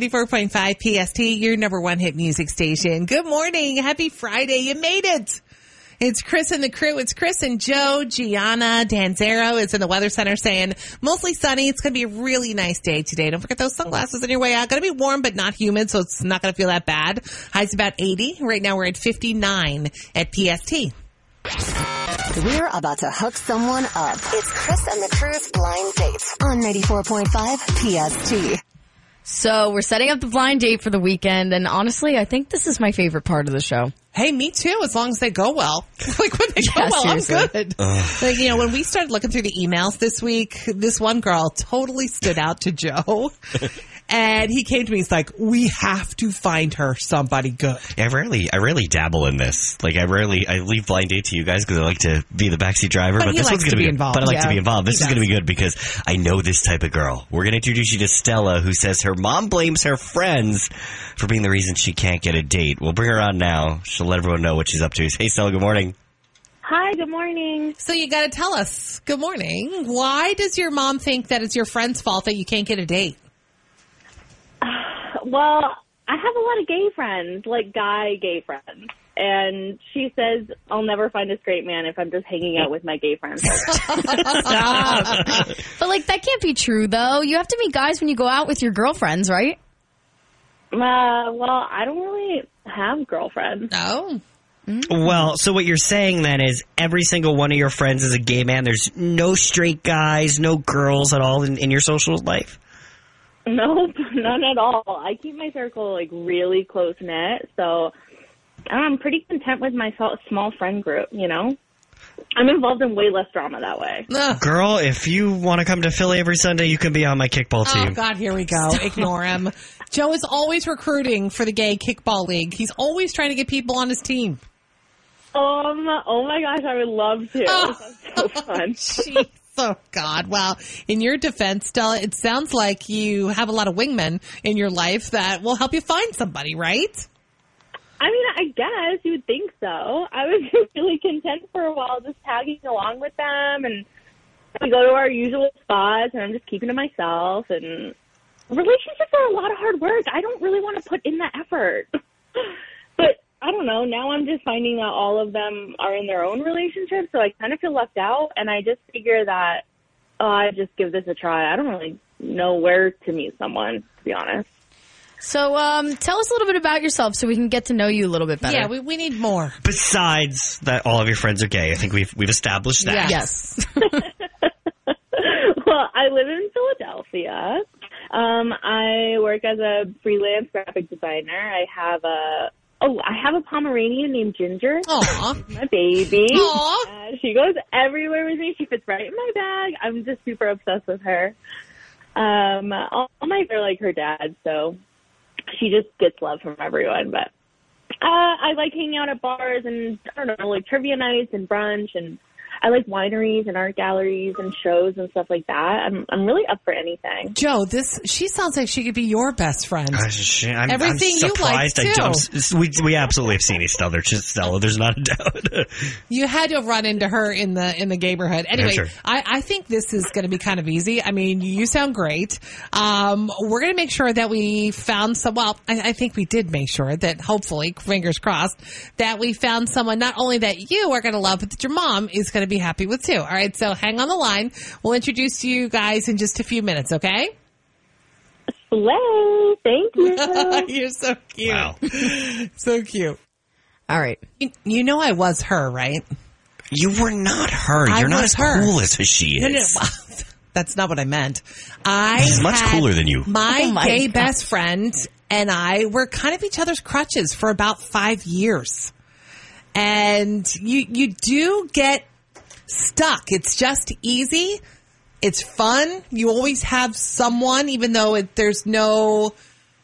94.5 PST, your number one hit music station. Good morning. Happy Friday. You made it. It's Chris and the crew. It's Chris and Joe, Gianna, Dan Zarrow is in the weather center saying mostly sunny. It's going to be a really nice day today. Don't forget those sunglasses on your way out. Going to be warm, but not humid, so it's not going to feel that bad. High's about 80. Right now we're at 59 at PST. We're about to hook someone up. It's Chris and the Crew's Blind Date on 94.5 PST. So we're setting up the blind date for the weekend, and honestly, I think this is my favorite part of the show. Hey, me too, as long as they go well. like when they go Yeah, well, I'm seriously. good. Like, you know, when we started looking through the emails this week, this one girl totally stood out to Joe. and he came to me, he's like, we have to find her somebody good. I rarely, I rarely dabble in this. Like I rarely, I leave blind date to you guys because I like to be the backseat driver. But But, he this likes one's gonna be be, involved. But I like Yeah, to be involved. This he is gonna be good because I know this type of girl. We're gonna introduce you to Stella, who says her mom blames her friends for being the reason she can't get a date. We'll bring her on now. She'll let everyone know what she's up to. Hey, Stella. Good morning. Hi, good morning. So you got to tell us, good morning. Why does your mom think that it's your friend's fault that you can't get a date? Well, I have a lot of gay friends, like guy gay friends. And she says I'll never find a straight man if I'm just hanging out with my gay friends. Stop. But like that can't be true though. You have to meet guys when you go out with your girlfriends, right? uh, well, I don't really have girlfriends. No. Well, so what you're saying then is every single one of your friends is a gay man. There's no straight guys, no girls at all in, in your social life. Nope, none at all. I keep my circle like really close knit, so I'm pretty content with my small friend group. You know, I'm involved in way less drama that way. Ugh. Girl, if you want to come to Philly every Sunday, you can be on my kickball team. Oh. God, here we go. Ignore him. Joe is always recruiting for the gay kickball league. He's always trying to get people on his team. Um, oh my gosh, I would love to. Oh. That's so fun. Oh God! Well, in your defense, Stella, it sounds like you have a lot of wingmen in your life that will help you find somebody, right? I mean, I guess you would think so. I was really content for a while, just tagging along with them, and we go to our usual spots, and I'm just keeping to myself. And relationships are a lot of hard work. I don't really want to put in the effort, but I don't know. Now I'm just finding that all of them are in their own relationships, so I kind of feel left out. And I just figure that oh, I just give this a try. I don't really know where to meet someone, to be honest. So um, tell us a little bit about yourself so we can get to know you a little bit better. Yeah, we, we need more. Besides that, all of your friends are gay. I think we've we've established that. yes. well, I live in Philadelphia. Um, I work as a freelance graphic designer. I have a oh, I have a Pomeranian named Ginger, Aw. my baby. Aw. Uh, she goes everywhere with me. She fits right in my bag. I'm just super obsessed with her. Um, all all my are like her dad, so she just gets love from everyone. But uh, I like hanging out at bars and I don't know, like trivia nights and brunch, and I like wineries and art galleries and shows and stuff like that. I'm I'm really up for anything. Joe, this she sounds like she could be your best friend. Gosh, sh- I'm, Everything I'm you like, surprised I don't. too. We, we absolutely have seen each other, Stella. There's not a doubt. You had to have run into her in the in the neighborhood. Anyway, sure. I, I think this is going to be kind of easy. I mean, you sound great. Um, we're going to make sure that we found some. Well, I, I think we did make sure that hopefully, fingers crossed, that we found someone not only that you are going to love, but that your mom is going to be happy with too. All right, so hang on the line. We'll introduce you guys in just a few minutes. Okay? Slay! Thank you. You're so cute. wow. So cute. All right. You, you know I was her, right? You were not her. I You're not as her. cool as she is. No, no, That's not what I meant. I She's much had cooler than you. My, Oh my gay God. best friend and I were kind of each other's crutches for about five years. And you you do get stuck. It's just easy. It's fun. You always have someone, even though it, there's no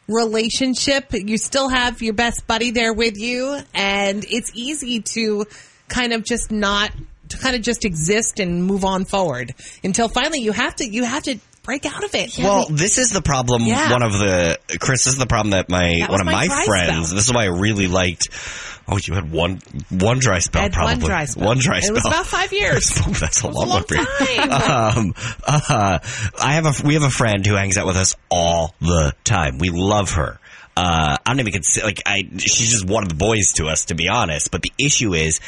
relationship. You still have your best buddy there with you, and it's easy to kind of just not to kind of just exist and move on forward until finally you have to you have to break out of it. Well, this is the problem. Yeah. One of the Chris this is the problem that my That one of my my, friends. spell. This is why I really liked. Oh, you had one one dry spell. Had probably one dry spell. One dry It was about five years. That's a long, a long one for time. Um, uh, I have a we have a friend who hangs out with us all the time. We love her. Uh, I don't even consider like I. She's just one of the boys to us, to be honest. But the issue is,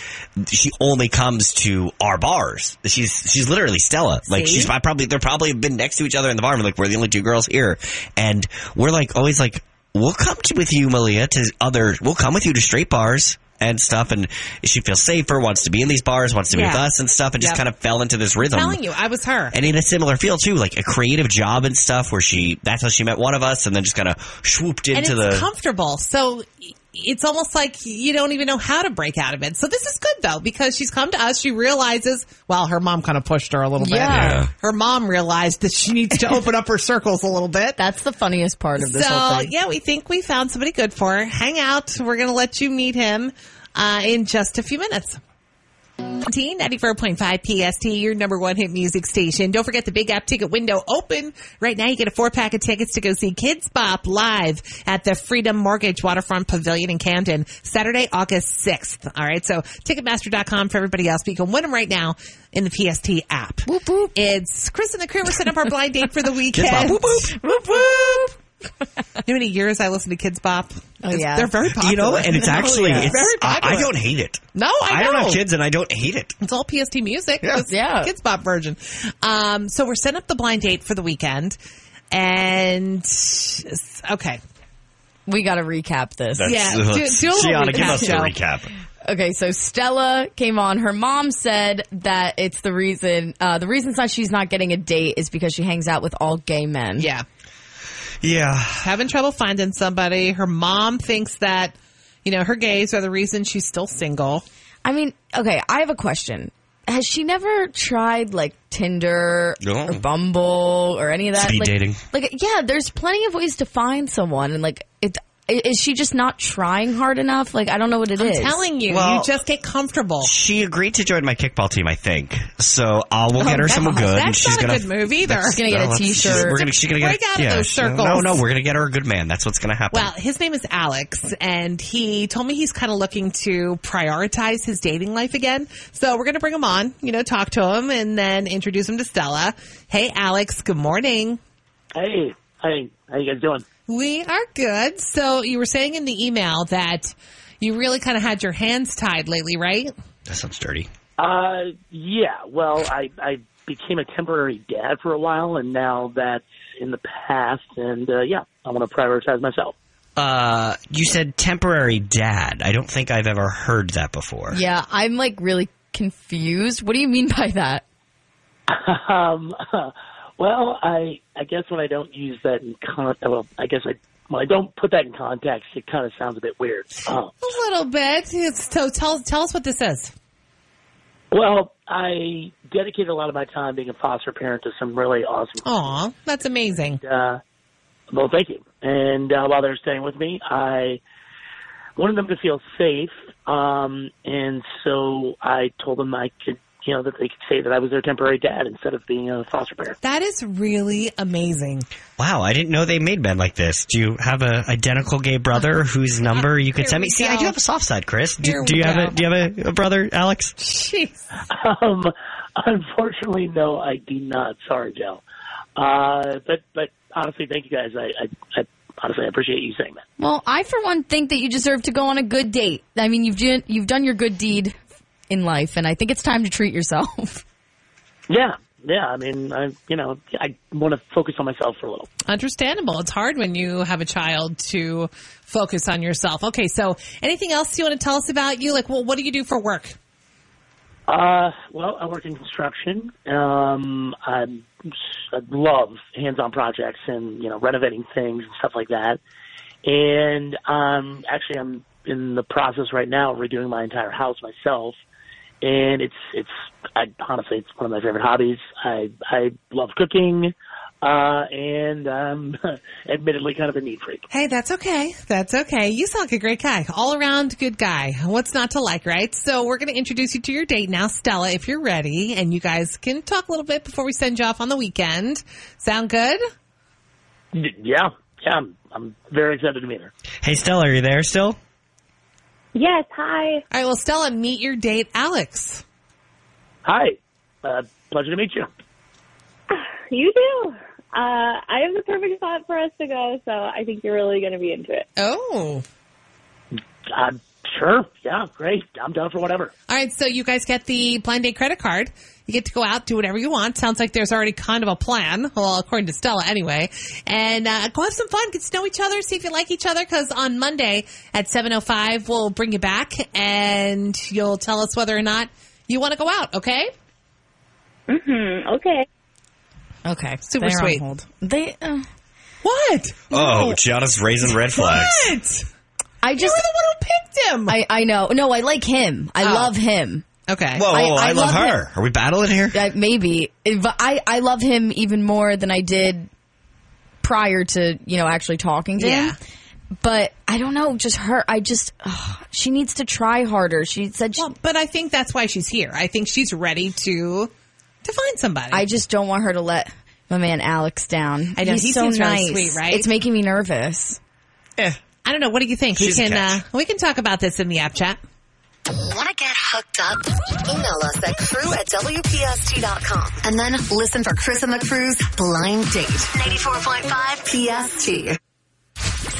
she only comes to our bars. She's she's literally Stella. Like See? she's I probably they're probably been next to each other in the bar. and Like we're the only two girls here, and we're like always like we'll come to, with you, Malia, to other. We'll come with you to straight bars and stuff. And she feels safer, wants to be in these bars, wants to be Yeah. with us and stuff, and just kind of fell into this rhythm. I'm telling you, I was her. And in a similar field too, like a creative job and stuff, where she that's how she met one of us, and then just kind of swooped into the. comfortable. So it's almost like you don't even know how to break out of it. So this is good though because she's come to us. She realizes, well, her mom kind of pushed her a little bit. Yeah. Yeah. Her mom realized that she needs to open up her circles a little bit. That's the funniest part of this so whole thing. yeah, we think we found somebody good for her. Hang out. We're going to let you meet him uh, in just a few minutes. T ninety four point five PST, your number one hit music station. Don't forget the big app ticket window open right now. You get a four pack of tickets to go see Kidz Bop live at the Freedom Mortgage Waterfront Pavilion in Camden, Saturday, August sixth. All right, so Ticketmaster.com for everybody else. But you can win them right now in the PST app. Whoop, whoop. It's Chris and the crew. We're setting up our blind date for the weekend. Bop, whoop, whoop. whoop, whoop. You know how many years I listen to Kidz Bop? Oh, yeah. they're very popular. You know, and it's actually yeah. it's, very I, popular. I don't hate it. No, I don't know. have kids, and I don't hate it. It's all PST music. Yeah. Yeah. Kidz Bop version. Um, so we're setting up the blind date for the weekend. And okay. We got to recap this. Yeah, do- do a little Gianna, give recap, us Joe. a recap. Okay, so Stella came on. Her mom said that it's the reason, uh, the reason that she's not getting a date is because she hangs out with all gay men. Yeah. Yeah, Having trouble finding somebody. Her mom thinks that, you know, her gays are the reason she's still single. I mean, okay, I have a question. Has she never tried like Tinder No. or Bumble or any of that? Speed like, dating. Like, yeah, there's plenty of ways to find someone, and like, it i- is she just not trying hard enough? Like, I don't know what it I'm is. telling you, Well- you just get comfortable. she agreed to join my kickball team. I think so. I'll we'll oh, get her Oh, someone God. good, and That's she's not a gonna good move either. She's gonna get a No, that's- T-shirt. We're gonna she's gonna Break get out of those she- No, no, we're gonna get her a good man. That's what's gonna happen. Well, his name is Alex, and he told me he's kind of looking to prioritize his dating life again. So we're going to bring him on, you know, talk to him, and then introduce him to Stella. Hey, Alex. Good morning. Hey, hey, how you guys doing? We are good. So you were saying in the email that you really kind of had your hands tied lately, right? that sounds dirty. Uh, yeah. Well, I I became a temporary dad for a while, and now that's in the past. And uh, yeah, I want to prioritize myself. Uh, you said temporary dad. I don't think I've ever heard that before. Yeah, I'm like really confused. What do you mean by that? Um, well, I I guess when I don't use that in con, well, I guess I when I don't put that in context, it kind of sounds a bit weird. Um, A little bit. It's, so tell tell us what this is. well, I dedicate a lot of my time being a foster parent to some really awesome Aw, that's amazing. uh, well, thank you. And uh, while they're staying with me, I wanted them to feel safe, um, and so I told them I could, you know, that they could say that I was their temporary dad instead of being a foster parent. That is really amazing. Wow, I didn't know they made men like this. Do you have a identical gay brother whose number you could send me? we See, I do have a soft side, Chris. Do, do we you have a Do you have a, a brother, Alex? Jeez. Um, unfortunately, no, I do not. Sorry, Joe. Uh, but but honestly, thank you guys. I, I, I honestly I appreciate you saying that. Well, I for one think that you deserve to go on a good date. I mean, you've done, you've done your good deed in life, and I think it's time to treat yourself. Yeah, yeah. I mean, I you know I want to focus on myself for a little. Understandable. It's hard when you have a child to focus on yourself. Okay, so anything else you want to tell us about you? Like, well, what do you do for work? Uh, well, I work in construction. Um, I'm, I love hands-on projects and you know renovating things and stuff like that. And um, actually, I'm in the process right now of redoing my entire house myself. And it's it's I, honestly it's one of my favorite hobbies. I I love cooking. uh, and I'm admittedly kind of a neat freak. Hey, that's okay. That's okay. You sound like a great guy. All around good guy. What's not to like, right? So we're going to introduce you to your date now, Stella, if you're ready. And you guys can talk a little bit before we send you off on the weekend. Sound good? Yeah, yeah, I'm, I'm very excited to meet her. Hey, Stella, are you there still? Yes, hi. All right. Well, Stella, meet your date, Alex. Hi, uh, pleasure to meet you. You do. Uh, I have the perfect spot for us to go, so I think you're really going to be into it. Oh. Uh, sure, yeah, great. I'm down for whatever. All right. So you guys get the blind date credit card. You get to go out, do whatever you want. Sounds like there's already kind of a plan. Well, according to Stella anyway. And, uh, go have some fun. Get to know each other. See if you like each other. Cause on Monday at 7.05, we'll bring you back and you'll tell us whether or not you want to go out. Okay? Hmm, okay. Okay, Super they're on sweet. hold. They, uh, What? Oh, Gianna's raising red flags. What? I just. You just, were the one who picked him. I, I know. No, I like him. I Oh. love him. okay. Whoa, I- whoa, I, I love, love her. Are we battling here? Uh, maybe, but I, I love him even more than I did prior to you know actually talking to Yeah. him. But I don't know, just her. I just ugh, she needs to try harder. She said, she, Well, but I think that's why she's here. I think she's ready to to find somebody. I just don't want her to let my man Alex down. I know, he's he so seems really nice. sweet, right? It's making me nervous. I don't know. What do you think? She's we can uh, we can talk about this in the app chat. Want to get hooked up? Email us at crew at WPST.com. And then listen for Chris and the Crew's Blind Date. 94.5 PST.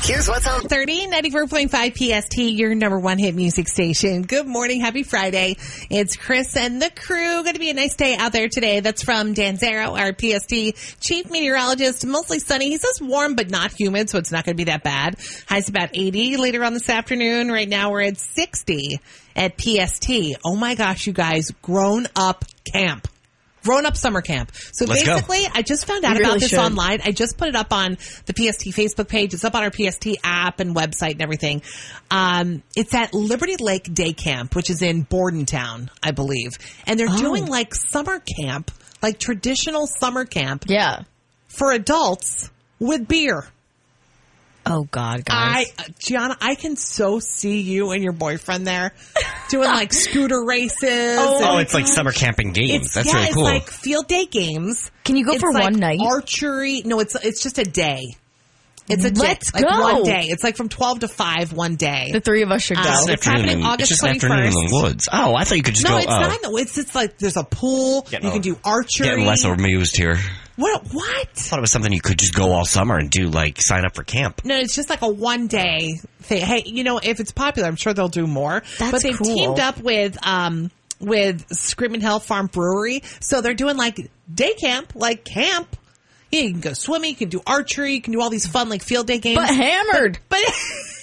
Here's what's on 30, 94.5 PST, your number one hit music station. Good morning. Happy Friday. It's Chris and the crew. Going to be a nice day out there today. That's from Dan Zarrow, our PST chief meteorologist. Mostly sunny. He says warm, but not humid, so it's not going to be that bad. Highs about 80 later on this afternoon. Right now we're at 60 at PST. Oh my gosh, you guys. Grown up camp. Grown up summer camp. So Let's go. basically, I just found out We about really this should. online. I just put it up on the PST Facebook page. It's up on our PST app and website and everything. Um, it's at Liberty Lake Day Camp, which is in Bordentown, I believe. And they're doing like summer camp, like traditional summer camp Yeah. for adults with beer. Oh God, I, guys. uh, Gianna, I can so see you and your boyfriend there doing like scooter races. Oh, and- it's like summer camping games. It's, That's yeah, really it's like field day games. Can you go It's for like one night? Archery. No, it's it's just a day. It's a Let's day, like go. one day. It's like from twelve to five one day. the three of us should go. Uh, It's happening in- August it's just an afternoon in 21st. the woods. Oh, I thought you could just no, go. No, it's oh. not. No, it's it's like there's a pool. Getting you can do archery. Getting less amused here. What? What? I thought it was something you could just go all summer and do, like sign up for camp. No, it's just like a one day thing. Hey, you know, if it's popular, I'm sure they'll do more. That's but they've cool. teamed up with um with Screaming Hill Farm Brewery, so they're doing like day camp, like camp. Yeah, you can go swimming, you can do archery, you can do all these fun like field day games. but hammered. But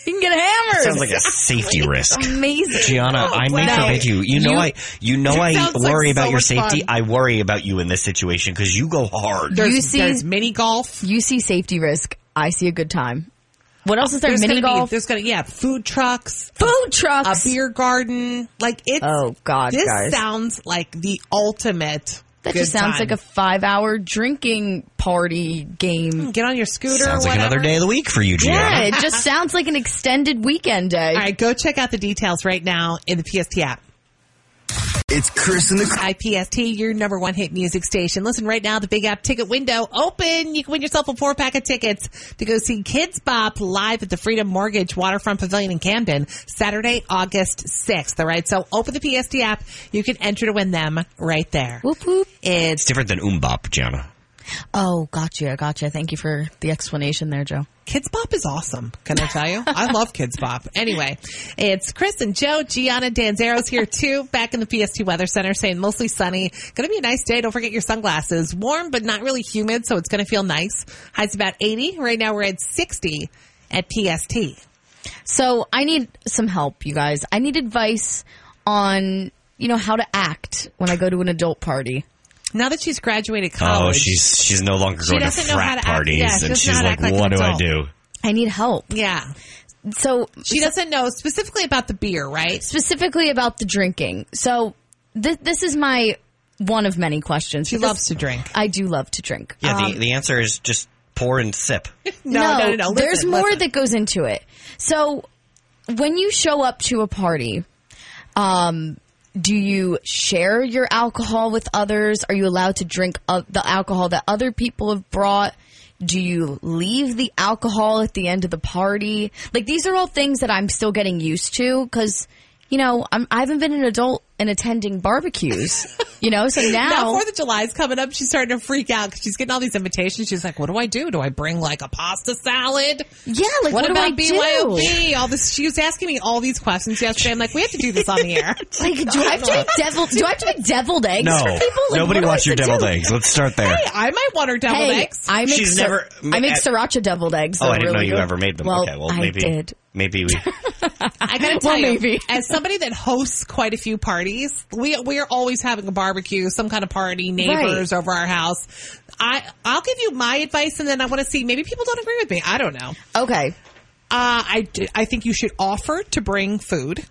You can get hammered. Sounds like a safety risk. amazing. Gianna, oh, I may wow. forbid you. You know You- I you know I sounds like worry so about your safety. fun. I worry about you in this situation because you go hard. there's, You see- there's mini golf. You see safety risk. I see a good time. What else is there? There's Mini gonna golf, Be, there's gonna yeah, food trucks, food trucks, a beer garden. Like it's Oh, God, this guys. sounds like the ultimate. That good just sounds time. like a five-hour drinking party game. Mm, get on your scooter. Sounds or like another day of the week for you, Gianna. Yeah, it just sounds like an extended weekend day. All right, go check out the details right now in the PST app. It's Chris and the IPST, your number one hit music station. Listen right now, the big app ticket window open. You can win yourself a four pack of tickets to go see Kidz Bop live at the Freedom Mortgage Waterfront Pavilion in Camden, Saturday, August 6th. All right. So open the PST app. You can enter to win them right there. Whoop whoop. It's It's different than MMMBop, Gianna. Oh, gotcha, gotcha. Thank you for the explanation there, Joe. Kidz Bop is awesome. Can I tell you? I love Kidz Bop. Anyway, it's Chris and Joe. Gianna Dan Zarrow's here too, back in the PST Weather Center saying mostly sunny. Going to be a nice day. Don't forget your sunglasses. Warm, but not really humid, so it's going to feel nice. High's about 80. Right now we're at 60 at PST. So I need some help, you guys. I need advice on, you know, how to act when I go to an adult party. Now that she's graduated college. Oh, she's she's no longer going to doesn't know how frat to act- parties, yeah, she and doesn't know she's to like, like "What do I do?" I need help. Yeah. So She doesn't know specifically about the beer, right? specifically about the drinking. So this this is my one of many questions. She loves to drink. I do love to drink. Yeah, Um, the, the answer is just pour and sip. No, no, no, no. there's Listen, more listen. that goes into it. So, when you show up to a party, um, do you share your alcohol with others? Are you allowed to drink the alcohol that other people have brought? Do you leave the alcohol at the end of the party? Like these are all things that I'm still getting used to because, you know, I'm, I haven't been an adult and attending barbecues, you know. So Now now, Fourth of July is coming up. She's starting to freak out because she's getting all these invitations. She's like, "What do I do? Do I bring like a pasta salad? yeah, like what, what, about do I do? BYOB? All this." She was asking me all these questions yesterday. I'm like, "We have to do this on the air." Like, do I have to make devil? Do I have to make deviled eggs No, for people? Like, nobody what do I wants your deviled do? eggs. Let's start there. hey, I might want her deviled Hey, eggs. I make She's sir- never- I make uh, sriracha deviled eggs. oh, They're I didn't really know you good. ever made them. Well, okay, well I maybe did. maybe we. I gotta tell Well, you, maybe. as somebody that hosts quite a few parties, we we are always having a barbecue, some kind of party, neighbors Right. over our house. I I'll give you my advice, and then I want to see. Maybe people don't agree with me. I don't know. Okay. Uh, I I think you should offer to bring food.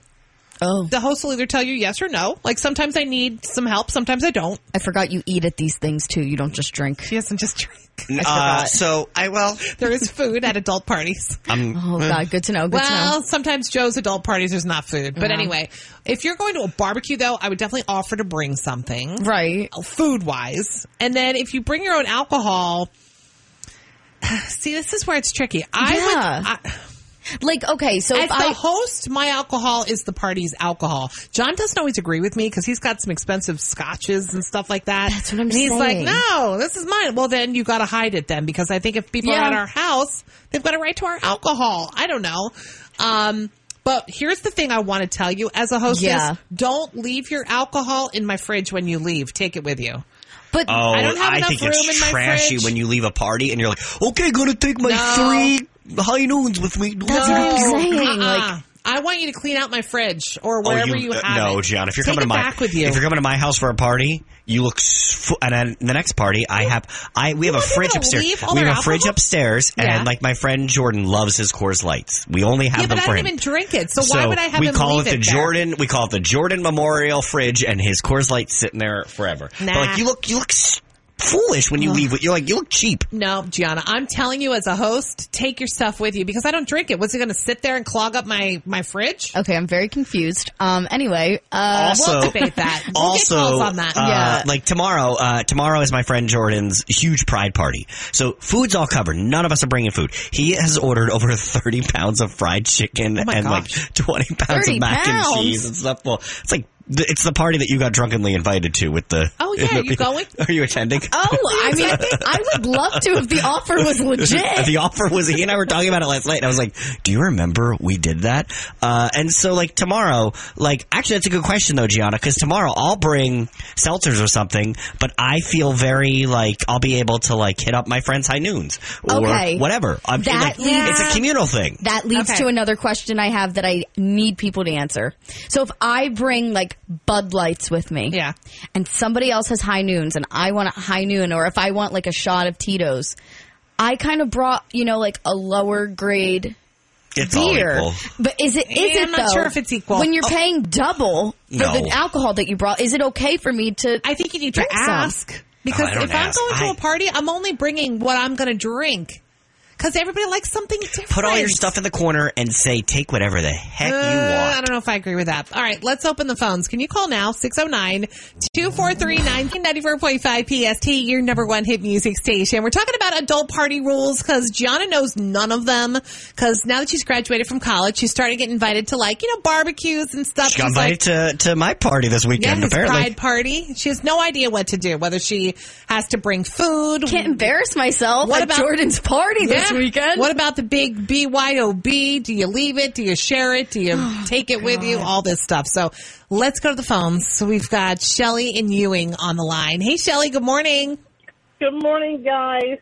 Oh, The host will either tell you yes or no. Like sometimes I need some help, sometimes I don't. I forgot you eat at these things too. You don't just drink. She doesn't just drink. I Uh, so I well, There is food at adult parties. I'm. Oh God, good to know. Good to Well, know. sometimes Joe's adult parties there's not food. But Yeah. anyway, if you're going to a barbecue though, I would definitely offer to bring something. Right. food wise. And then if you bring your own alcohol, see, this is where it's tricky. I Yeah. would, I, Like, okay, so as if the I host, my alcohol is the party's alcohol. John doesn't always agree with me because he's got some expensive scotches and stuff like that. That's what I'm and he's like, no, this is mine. Well, then you got to hide it then because I think if people Yeah. are at our house, they've got a right to our alcohol. I don't know. Um, but here's the thing I want to tell you as a hostess, Yeah. don't leave your alcohol in my fridge when you leave. Take it with you. but Oh, I don't have I enough think room it's in my trashy fridge. when you leave a party and you're like, okay, gonna take my No. three high noons with me. That's what I'm saying. Uh-uh. Like, I want you to clean out my fridge or Oh, wherever you, uh, have no, it. John. If you're Take coming to it my back with you, if you're coming to my house for a party, you look. s- And then the next party, I have I we have a fridge upstairs. We have their a fridge alcohol? upstairs, Yeah. and like my friend Jordan loves his Coors Lights. We only have yeah, them but I for don't him. even drink it. So, why would I have we him call leave it the there? Jordan. We call it the Jordan Memorial Fridge, and his Coors Light sitting there forever. But like you look, you look s- foolish when you leave. With You're like you look cheap. No, Gianna, I'm telling you as a host, take your stuff with you because I don't drink it. What's it going to sit there and clog up my my fridge? okay, I'm very confused. Um. Anyway. Uh. also, we'll debate that. We'll also, get calls on that. uh, Yeah. like tomorrow, uh, tomorrow is my friend Jordan's huge pride party. So food's all covered. None of us are bringing food. He has ordered over 30 pounds of fried chicken Oh and gosh. like 20 pounds of mac pounds? and cheese and stuff. Well, it's like, th- it's the party that you got drunkenly invited to with the. Oh, yeah, the- you going? Are you attending? Oh, I mean, I would love to if the offer was legit. the offer was he and I were talking about it last night and I was like, Do you remember we did that? Uh and so like tomorrow, like actually that's a good question though, Gianna, because tomorrow I'll bring seltzers or something, but I feel very like I'll be able to like hit up my friends high noons or Okay. whatever. I'm That like, leads- it's a communal thing. That leads Okay. to another question I have that I need people to answer. So if I bring like Bud Lights with me, Yeah. and somebody else has high noons and I want a high noon, or if I want like a shot of Tito's, I kind of brought you know like a lower grade It's all beer. equal. But is it is Yeah, it I'm not though? sure if it's equal. When you're Oh. paying double for No. the alcohol that you brought, is it okay for me to? I think you need Drink to some. ask because Oh, I don't if I'm ask. going to a party, I'm only bringing what I'm going to drink because everybody likes something different. Put all your stuff in the corner and say, take whatever the heck Uh, you want. I don't know if I agree with that. All right, let's open the phones. Can you call now? 609-243-1994.5 PST, your number one hit music station. We're talking about adult party rules because Gianna knows none of them because now that she's graduated from college, she's starting to get invited to like, you know, barbecues and stuff. She got She's like, invited to, to my party this weekend, his apparently. pride party. She has no idea what to do, whether she has to bring food. Can't embarrass myself What at about- Jordan's party this Yeah. Weekend. What about the big BYOB? Do you leave it? Do you share it? Do you Oh, take it with you? All this stuff. So let's go to the phones. So we've got Shelly and Ewing on the line. Hey, Shelly, good morning. Good morning, guys.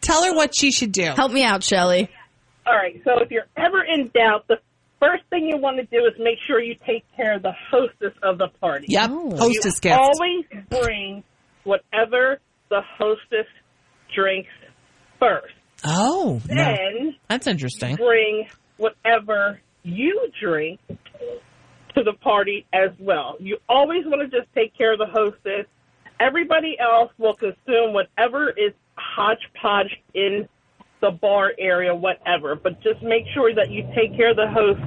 Tell her what she should do. Help me out, Shelly. All right, so if you're ever in doubt, the first thing you want to do is make sure you take care of the hostess of the party. Yep. Oh. Hostess you gift. always bring whatever the hostess drinks first. Oh, no. Then that's interesting. bring whatever you drink to the party as well. You always want to just take care of the hostess everybody else will consume whatever is hodgepodge in the bar area, whatever. But just make sure that you take care of the host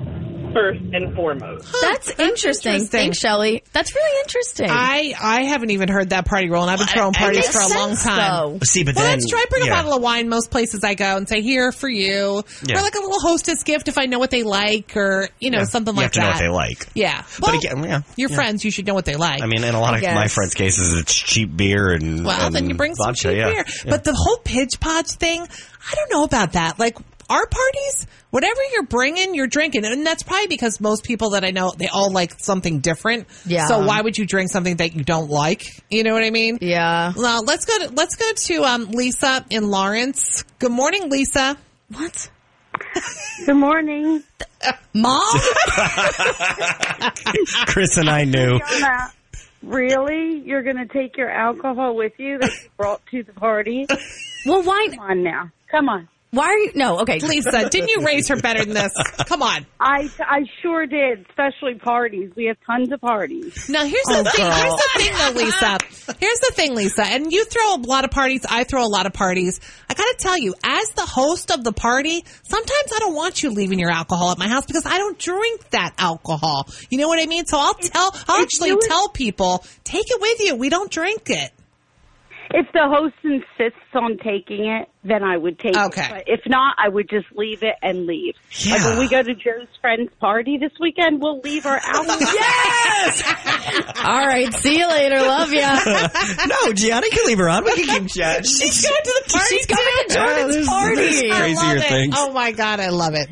first and foremost. That's, interesting. interesting. Thanks, Shelly. That's really interesting. I I haven't even heard that party roll, and I've been throwing I parties for a long time. though. See, but Well, then let's try bring a bottle of wine most places I go and say here for you, Yeah. or like a little hostess gift if I know what they like, or you know something You like have to that. know what they like. Yeah, But again, yeah, your yeah. friends, you should know what they like. I mean, in a lot I of my friends' cases, it's cheap beer and Well, then you bring some vodka, cheap yeah. beer. Yeah. But the whole Pidge Podge thing, I don't know about that. Like our parties, whatever you're bringing, you're drinking, and that's probably because most people that I know they all like something different. Yeah. So why would you drink something that you don't like? You know what I mean? yeah. Well, let's go to let's go to um, Lisa in Lawrence. Good morning, Lisa. What? Good morning. Mom? Chris and I knew. Really? You're going to take your alcohol with you that you brought to the party? well, why? Come on now. Come on. Why are you? No. Okay. Lisa, didn't you raise her better than this? Come on. I, I sure did, especially parties. We have tons of parties. Now here's the oh, thing. Here's the thing, though, Lisa. Here's the thing, Lisa. And you throw a lot of parties. I throw a lot of parties. I got to tell you, as the host of the party, sometimes I don't want you leaving your alcohol at my house because I don't drink that alcohol. You know what I mean? So I'll tell. I'll actually you would- tell people, take it with you. We don't drink it. If the host insists on taking it, then I would take Okay. it. But if not, I would just leave it and leave. Like Yeah. when we go to Joe's friend's party this weekend, we'll leave our alcohol. All right. See you later. Love ya. no, Gianni can leave her on. We can keep chatting. She's going to the party. She's coming to Yeah, Jordan's there's- party. there's I crazier love it. things. Oh my god, I love it.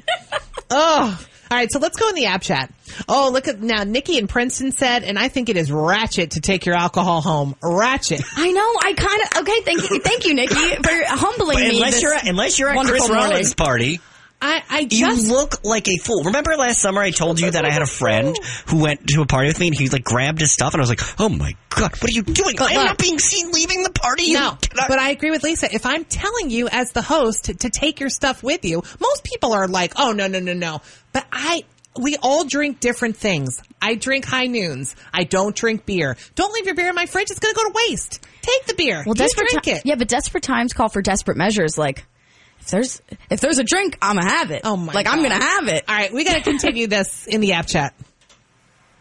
oh. All right, so let's go in the app chat. Oh, look at now. Nikki and Princeton said, and I think it is ratchet to take your alcohol home. Ratchet. I know. I kind of. Okay. Thank you. Thank you, Nikki, for humbling But me. unless this you're at, unless you're at Chris morning. Rollins' party, I, I you just look like a fool. Remember last summer I told you that I had a friend who went to a party with me and he like grabbed his stuff and I was like, "Oh my god, what are you doing? I am not being seen leaving the party." You no. cannot- But I agree with Lisa. If I'm telling you as the host to, to take your stuff with you, most people are like, "Oh no, no, no, no." But I. We all drink different things. I drink high noons. I don't drink beer. Don't leave your beer in my fridge. It's going to go to waste. Take the beer. Well, desperate drink ti- it. Yeah, but desperate times call for desperate measures. Like if there's if there's a drink, I'm gonna have it. Oh my Like I'm gonna have it. All right, we got to continue this in the app chat.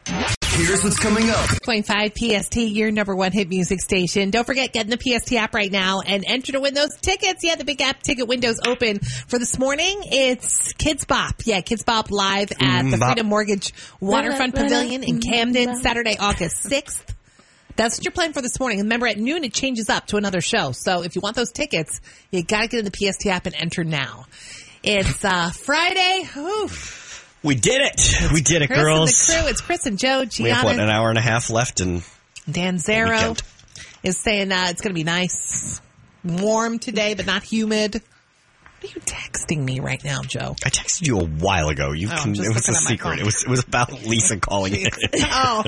Here's what's coming up. 0.5 PST, your number one hit music station. Don't forget, get in the PST app right now and enter to win those tickets. Yeah, the big app ticket window's open for this morning. It's Kidz Bop. Yeah, Kidz Bop live at the Mm. Freedom Mortgage Waterfront Pavilion in Camden, Saturday, August 6th. That's what you're playing for this morning. Remember, at noon, it changes up to another show. So if you want those tickets, you got to get in the PST app and enter now. It's uh, Friday. Oof. We did it. We did it, Chris girls. and the crew. It's Chris and Joe, We have what an hour and a half left and Dan Zarrow is saying uh, it's going to be nice, warm today, but not humid. What are you texting me right now, Joe? I texted you a while ago. You oh, can, it was a looking at my secret. It was it was about Lisa calling in. oh,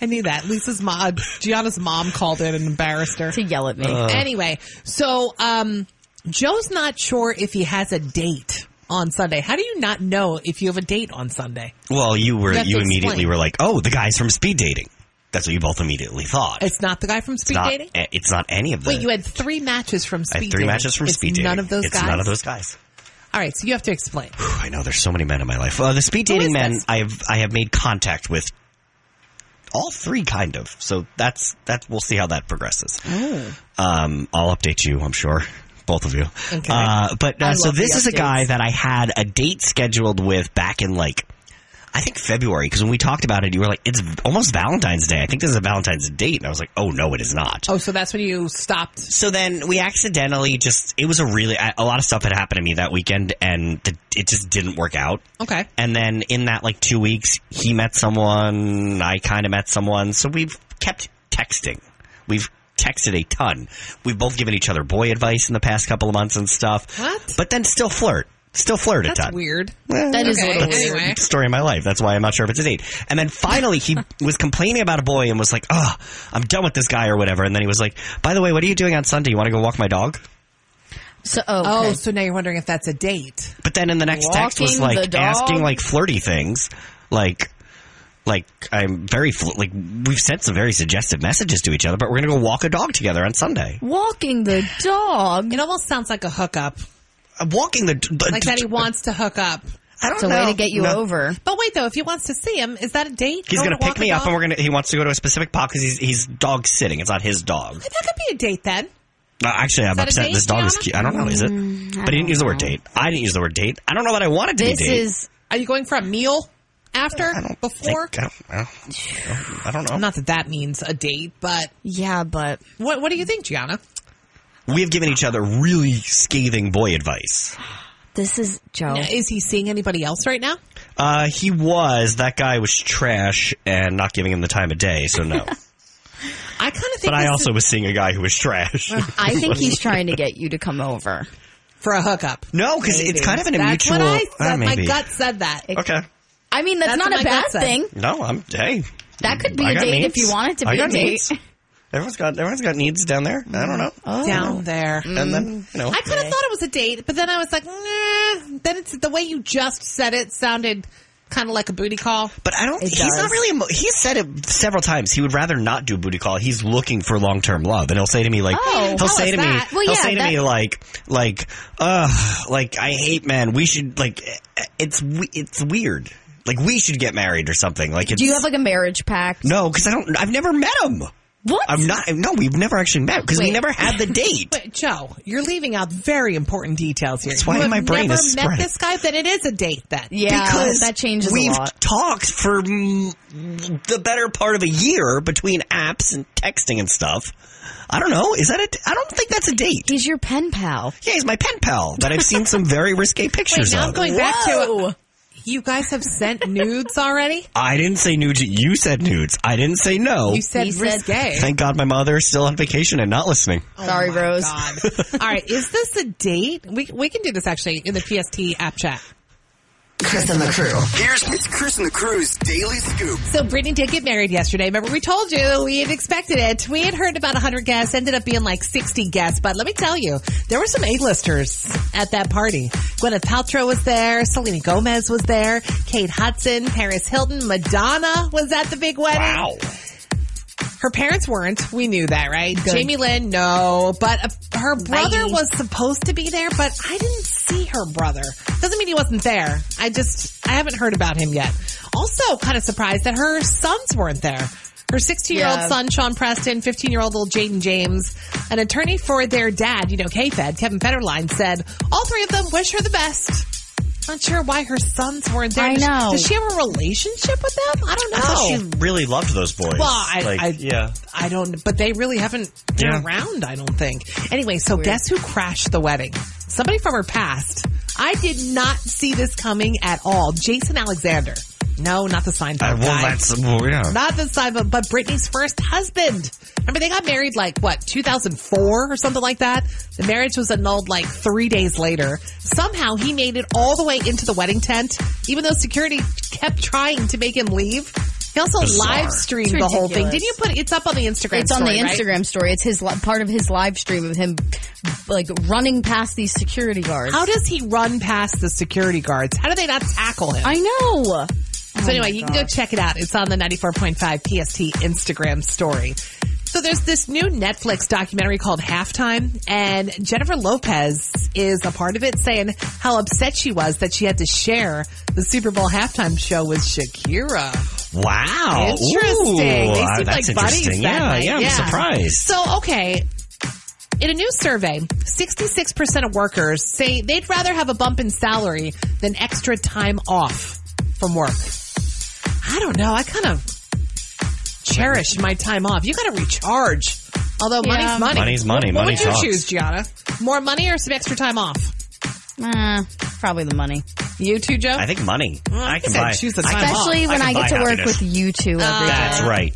I knew that. Lisa's mom, Gianna's mom called in and embarrassed her. To yell at me. Uh. anyway, so um, Joe's not sure if he has a date on Sunday. How do you not know if you have a date on Sunday? Well, you were You you, immediately explain. were like, "Oh, the guy's from speed dating." That's what you both immediately thought. It's not the guy from speed not, dating. It's not any of the. Wait, you had three matches from I speed had three dating. matches from It's speed dating. None of those it's guys. none of those guys. All right, so you have to explain. I know there's so many men in my life. Uh, the speed dating men, this? I have I have made contact with all three, kind of. So that's that. We'll see how that progresses. Oh. Um, I'll update you. I'm sure. Both of you. Okay. Uh, but uh, so this is a guy that I had a date scheduled with back in like. I think February, because when we talked about it, you were like, it's almost Valentine's Day. I think this is a Valentine's date. And I was like, oh, no, it is not. Oh, so that's when you stopped. So then we accidentally just, it was a really, a lot of stuff had happened to me that weekend and the, it just didn't work out. Okay. And then in that like two weeks, he met someone, I kind of met someone. So we've kept texting. We've texted a ton. We've both given each other boy advice in the past couple of months and stuff. What? But then still flirt. Still flirt That's a ton. weird. That is Okay, a little weird. anyway. Story of my life. That's why I'm not sure if it's a date. And then finally, he was complaining about a boy and was like, "Oh, I'm done with this guy or whatever." And then he was like, "By the way, what are you doing on Sunday? You want to go walk my dog?" So oh, Oh, so now you're wondering if that's a date. But then in the next text was Walking the like dog? asking like flirty things, like Like I'm very fl- like we've sent some very suggestive messages to each other, but we're gonna go walk a dog together on Sunday. Walking the dog. It almost sounds like a hookup, I'm walking the, the like that he uh, wants to hook up. I don't know. It's a know. way to get you No. over. But wait, though, if he wants to see him, is that a date? He's Going gonna pick me up, and we're gonna. He wants to go to a specific park because he's he's dog sitting. It's not his dog. That could be a date then. Uh, actually, I'm upset. date, This dog is cute. I don't know. Is it? Mm, but he didn't use the word date. I didn't use the word date. I don't know that I wanted to This be date. is Are you going for a meal after? I don't Before? Think, I, don't, I, don't, I don't know. Not that that means a date, but yeah, but what what do you think, Gianna? We have given each other really scathing boy advice. this is Joe. Is he seeing anybody else right now? Uh, he was. That guy was trash and not giving him the time of day, so no. I kind of think but I also is was seeing a guy who was trash. I think he's trying to get you to come over. for a hookup. no, because it's kind of in a That's mutual. What I said. my gut said that. Okay. I mean, that's, That's not a bad thing. No, I'm. Hey. That could be I a date needs. if you want it to I be a got date. needs. Everyone's got everyone's got needs down there. I don't know. Oh. Down there. And then you know. I kind of thought it was a date, but then I was like, nah. Then it's the way you just said it sounded kind of like a booty call. But I don't. It he's does. not really. Emo- he's said it several times. He would rather not do booty call. He's looking for long term love, and he'll say to me like, Oh, he'll say us to me. Well, he'll yeah, say to that- me like, like, uh, like I hate men. We should like, it's it's weird. Like we should get married or something. Like, it's, Do you have like a marriage pact? no? Because I don't. I've never met him. What? I'm not. No, we've never actually met because we never had the date. But Joe, you're leaving out very important details here. That's why you have my brain never is met spread. this guy, then it is a date. Then Yeah, because that changes we've a lot. talked for mm, the better part of a year between apps and texting and stuff. I don't know. Is that a? I don't think that's a date. He's your pen pal. Yeah, he's my pen pal that I've seen some very risque Wait, pictures now I'm of. going back to Whoa. You guys have sent nudes already. I didn't say nudes. You said nudes. I didn't say no. You said He said- Thank God my mother is still on vacation and not listening. Oh Sorry, Oh my Rose. God. All right, is this a date? We we can do this actually in the PST app chat. Chris and the crew. Here's it's Chris and the crew's daily scoop. So Britney did get married yesterday. Remember we told you we had expected it. We had heard about 100 guests, ended up being like 60 guests. But let me tell you, there were some A-listers at that party. Gwyneth Paltrow was there. Selena Gomez was there. Kate Hudson, Paris Hilton, Madonna was at the big wedding. Wow. Her parents weren't. We knew that, right? Jamie Lynn, no. But uh, her brother Bye. was supposed to be there, but I didn't see her brother. Doesn't mean he wasn't there. I just, I haven't heard about him yet. Also, kind of surprised that her sons weren't there. Her 16 year old Yeah. son, Sean Preston, 15 year old little Jayden James, an attorney for their dad, you know, K-Fed, Kevin Federline said all three of them wish her the best. I'm not sure why her sons weren't there. I Does- know. Does she have a relationship with them? I don't know. I thought she really loved those boys. Well, I, Like, I, yeah. I don't, but they really haven't been Yeah. around, I don't think. Anyway, so guess who crashed the wedding? Somebody from her past. I did not see this coming at all. Jason Alexander. No, not the Seinfeld Uh, well, guy. that's well, yeah. not the Seinfeld, but Britney's first husband. Remember, they got married like what, 2004 or something like that. The marriage was annulled like three days later. Somehow he made it all the way into the wedding tent, even though security kept trying to make him leave. He also Bizarre. live streamed the whole thing. Didn't you put it it's up on the Instagram? It's on the story, right? Instagram story. It's his part of his live stream of him like running past these security guards. How does he run past the security guards? How do they not tackle him? I know. So anyway, you can go check it out. It's on the 94.5 PST Instagram story. So there's this new Netflix documentary called Halftime and Jennifer Lopez is a part of it saying how upset she was that she had to share the Super Bowl halftime show with Shakira. Wow. Interesting. Ooh, they uh, seem that's like buddies Yeah, night. yeah, I'm surprised. So, okay. In a new survey, 66% of workers say they'd rather have a bump in salary than extra time off from work. I don't know. I kind of cherish my time off. You got to recharge. Although Yeah. money's money. Money's money. What Money would you talks. choose, Gianna? More money or some extra time off? Uh, probably the money. You too, Joe? I think money. I can said buy. choose the time can- off. Especially when I I, get buy to work with you two every day. That's right.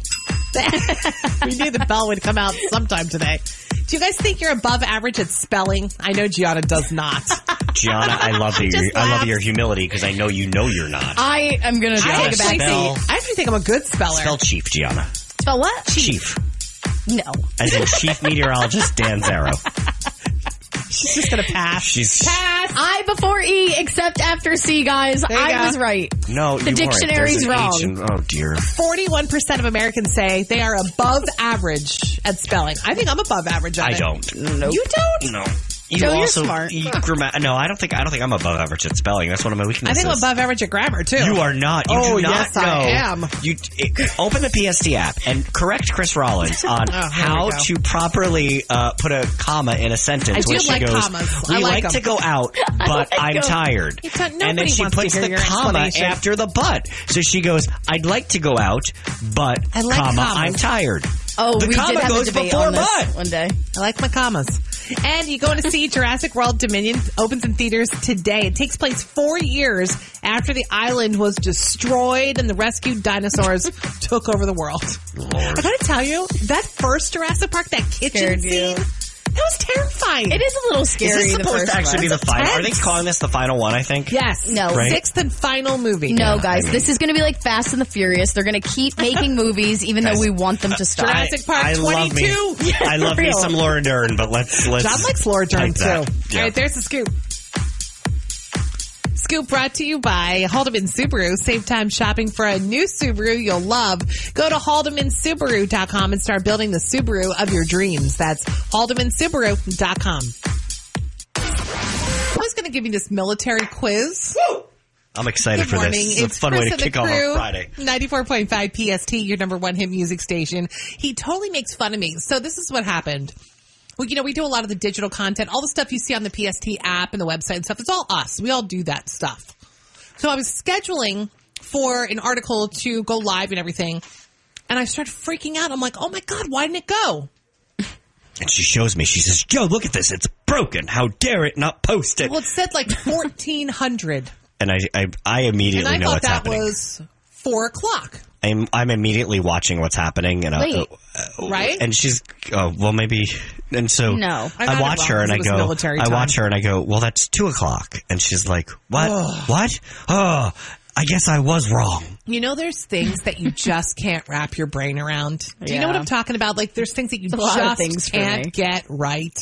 we knew the bell would come out sometime today. Do you guys think you're above average at spelling? I know Gianna does not. Gianna, I love your Just I love laugh. your humility because I know you know you're not. I am gonna I take a back spell- seat. I actually think I'm a good speller. Spell chief, Gianna. Spell what? Chief. No. As in chief meteorologist Dan Zarrow. She's just gonna pass. She's pass. I before E, except after C, guys. I go. was right. no. The you dictionary's wrong. H in- oh dear. Forty-one percent of Americans say they are above average at spelling. I think I'm above average. At I it. don't. No. You don't? No. You you're also smart. you gramma- no, I don't think I don't think I'm above average at spelling. That's one of my weaknesses. I think I'm above average at grammar too. You are not. You Oh, do not yes, know. I am. You it, open the PST app and correct Chris Rollins on Oh, how to properly uh, put a comma in a sentence. I do she like goes, commas. We I like like to 'em." go out, but I'm them. tired. And then she puts the comma after the but. So she goes, "I'd like to go out, but I like comma commas. I'm tired." Oh, the we comma did have goes a debate before on this but. one day. I like my commas. And you going to see Jurassic World Dominion opens in theaters today. It takes place four years after the island was destroyed and the rescued dinosaurs took over the world. I gotta tell you, that first Jurassic Park, that kitchen Scared you. Scene, that was terrifying. It is a little scary. Is scary. this the supposed to actually be the final? Are they calling this the final one? I think. Yes. No. Right? Sixth and final movie. No, guys, this is going to be like Fast and the Furious. They're going to keep making movies, even though we want them to uh, stop. Jurassic Park I love me. 22. I love me some Laura Dern, but let's let's. John likes Laura Dern type too. Yeah. All right, there's the scoop. Scoop brought to you by Haldeman Subaru. Save time shopping for a new Subaru you'll love. Go to haldemansubaru.com and start building the Subaru of your dreams. That's haldemansubaru.com. I was going to give you this military quiz. I'm excited Good for morning. this. It's, It's a fun Chris way to and kick off crew, Friday. 94.5 PST, your number one hit music station. He totally makes fun of me. So this is what happened. Well, you know, we do a lot of the digital content, all the stuff you see on the PST app and the website and stuff. It's all us. We all do that stuff. So I was scheduling for an article to go live and everything. And I started freaking out. I'm like, oh my God, why didn't it go? And she shows me. She says, "Joe, look at this. It's broken. How dare it not post it?" Well, it said like 1400. and I, I, I and immediately I know thought what's that happening. was four o'clock. I'm, I'm immediately watching what's happening, and I, uh, Right? And she's, oh, well, maybe. And so No. I I, watch her and I go, I watch her and I go, well, that's two o'clock, and she's like, what? What? Oh, I guess I was wrong. You know, there's things that you just can't wrap your brain around. Do you know what I'm talking about? Like, there's things that you a just things can't get right.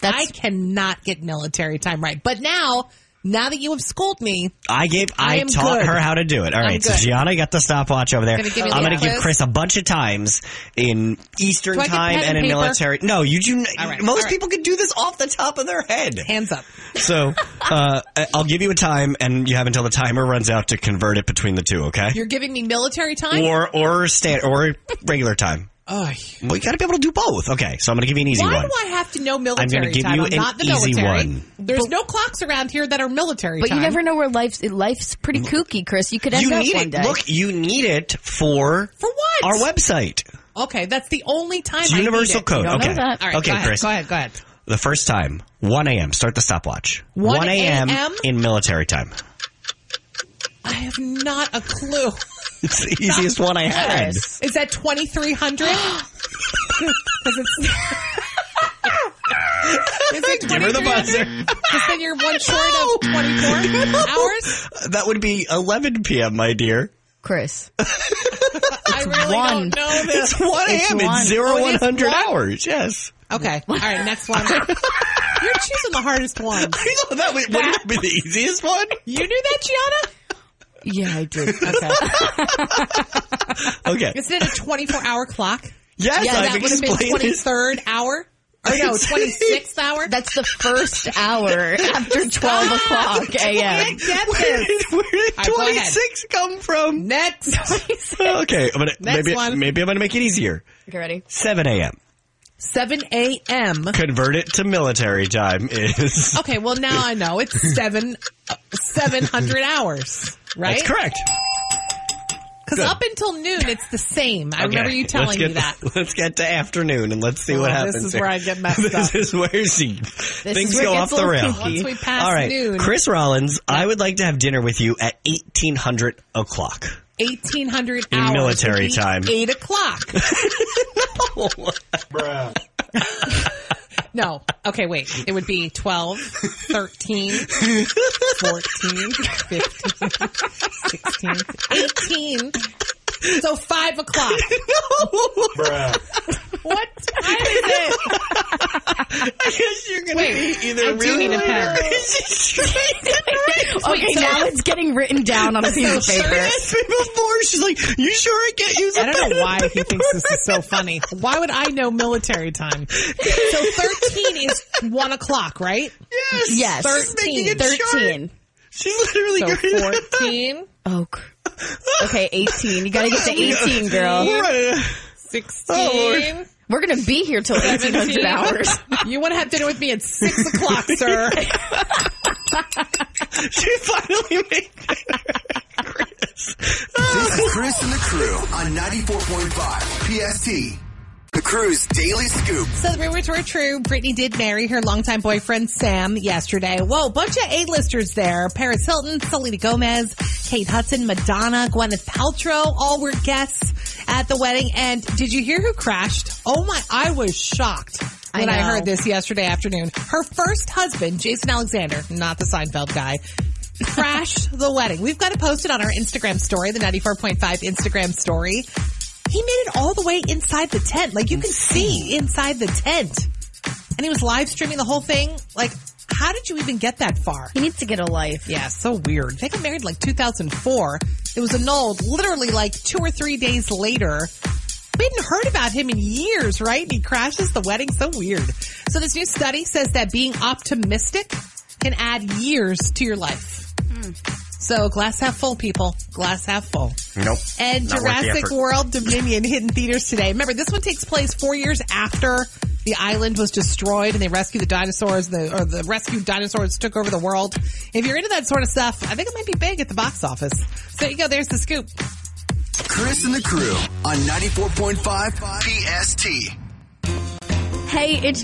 That's- I cannot get military time right. But now, now that you have schooled me, I gave, I, I taught good. her how to do it. All right, so. Gianna got the stopwatch over there. Gonna give me a I'm going to little give? Chris a bunch of times in Eastern Do I get time and and in paper? military. No, you do. right, most right. people can do this off the top of their head. hands up. So uh, I'll give you a time, and you have until the timer runs out to convert it between the two. Okay? You're giving me military time? or or stand or regular time. Oh, Well, you got to be able to do both. Okay, so I'm going to give you an easy why one. Why do I have to know military I'm gonna give time? you I'm an not the easy military. one. There's no clocks around here that are military But time. you never know where life's life's pretty kooky, Chris. You could end you up need one it. day. Look, you need it for For what? our website. Okay, that's the only time It's I universal it. code. don't okay. All right, okay, go ahead, Chris. Go ahead, go ahead. The first time, 1 a.m. Start the stopwatch. 1 a.m. a.m.? in military time. I have not a clue. It's the easiest one I had. Is that 2300? Because it's. Is it Give her the 2300? buzzer. Because then you're one short of 24 hours? That would be 11 p.m., my dear. Chris. I really one. don't know this. It's 1 It's a.m. one. It's 0 Oh, it is 100 one? hours. Yes. Okay. All right, next one. You're choosing the hardest one. I know that would, wouldn't that be the easiest one? You knew that, Gianna? Yeah, I did. Okay. Okay. Is it a 24 hour clock? Yes, Yeah, I've that would have been explained this. 23rd hour? Or no, 26th hour? That's the first hour after 12 o'clock I a.m. get Where this. did, where did All right, go ahead. 26 come from? Next. Okay, I'm gonna, Next maybe, one. maybe I'm gonna make it easier. Okay, ready? 7 a.m. 7 a.m. Convert it to military time is. Okay, well now I know it's seven, uh, 700 hours, right? That's correct. Because up until noon, it's the same. I remember you telling let's me that. Let's get to afternoon and let's see Oh, what happens. this is here. where I get messed this up. is where things where go off the rail. Once we pass All right, noon, Chris Rollins, I would like to have dinner with you at 1800 o'clock. 1800 In hours. military would time. 8 o'clock. No. Okay, wait. It would be 12, 13, 14, 15, 16, 18. So 5 o'clock. What time is it? I guess you're gonna Wait. be either. I do need a pen. Okay, now it's getting written down on a piece of paper. before. She's like, "You sure I can't use a I don't pen know why he thinks this is so funny. Why would I know military time? So 13 is 1 o'clock, right? Yes. Yes. She's making it short. 13. She's literally So going 14, Oh, cr- okay, 18. You gotta get to 18, girl. Right. 16, We're gonna be here till 1800 hours. You want to have dinner with me at 6 o'clock, sir. She finally made it. Chris. This is Chris and the crew on 94.5 PST. The crew's daily scoop. So the rumors were true. Britney did marry her longtime boyfriend Sam yesterday. Whoa, bunch of A-listers there. Paris Hilton, Selena Gomez, Kate Hudson, Madonna, Gwyneth Paltrow, all were guests at the wedding. And did you hear who crashed? Oh my, I was shocked when I, know. heard this yesterday afternoon. Her first husband, Jason Alexander, not the Seinfeld guy, crashed the wedding. We've got to post it on our Instagram story, the 94.5 Instagram story. He made it all the way inside the tent. Like you can see inside the tent. And he was live streaming the whole thing. Like, how did you even get that far? He needs to get a life. Yeah, so weird. They got married like 2004. It was annulled literally like two or three days later. We hadn't heard about him in years, right? And he crashes the wedding. So weird. So this new study says that being optimistic can add years to your life. Hmm. So glass half full, people. Glass half full. Nope. And Not Jurassic. World Dominion hit in theaters today. Remember, this one takes place four years after the island was destroyed and they rescued the dinosaurs, the, or the rescued dinosaurs took over the world. If you're into that sort of stuff, I think it might be big at the box office. So there you go. There's the scoop. Chris and the crew on 94.5 PST. Hey, it's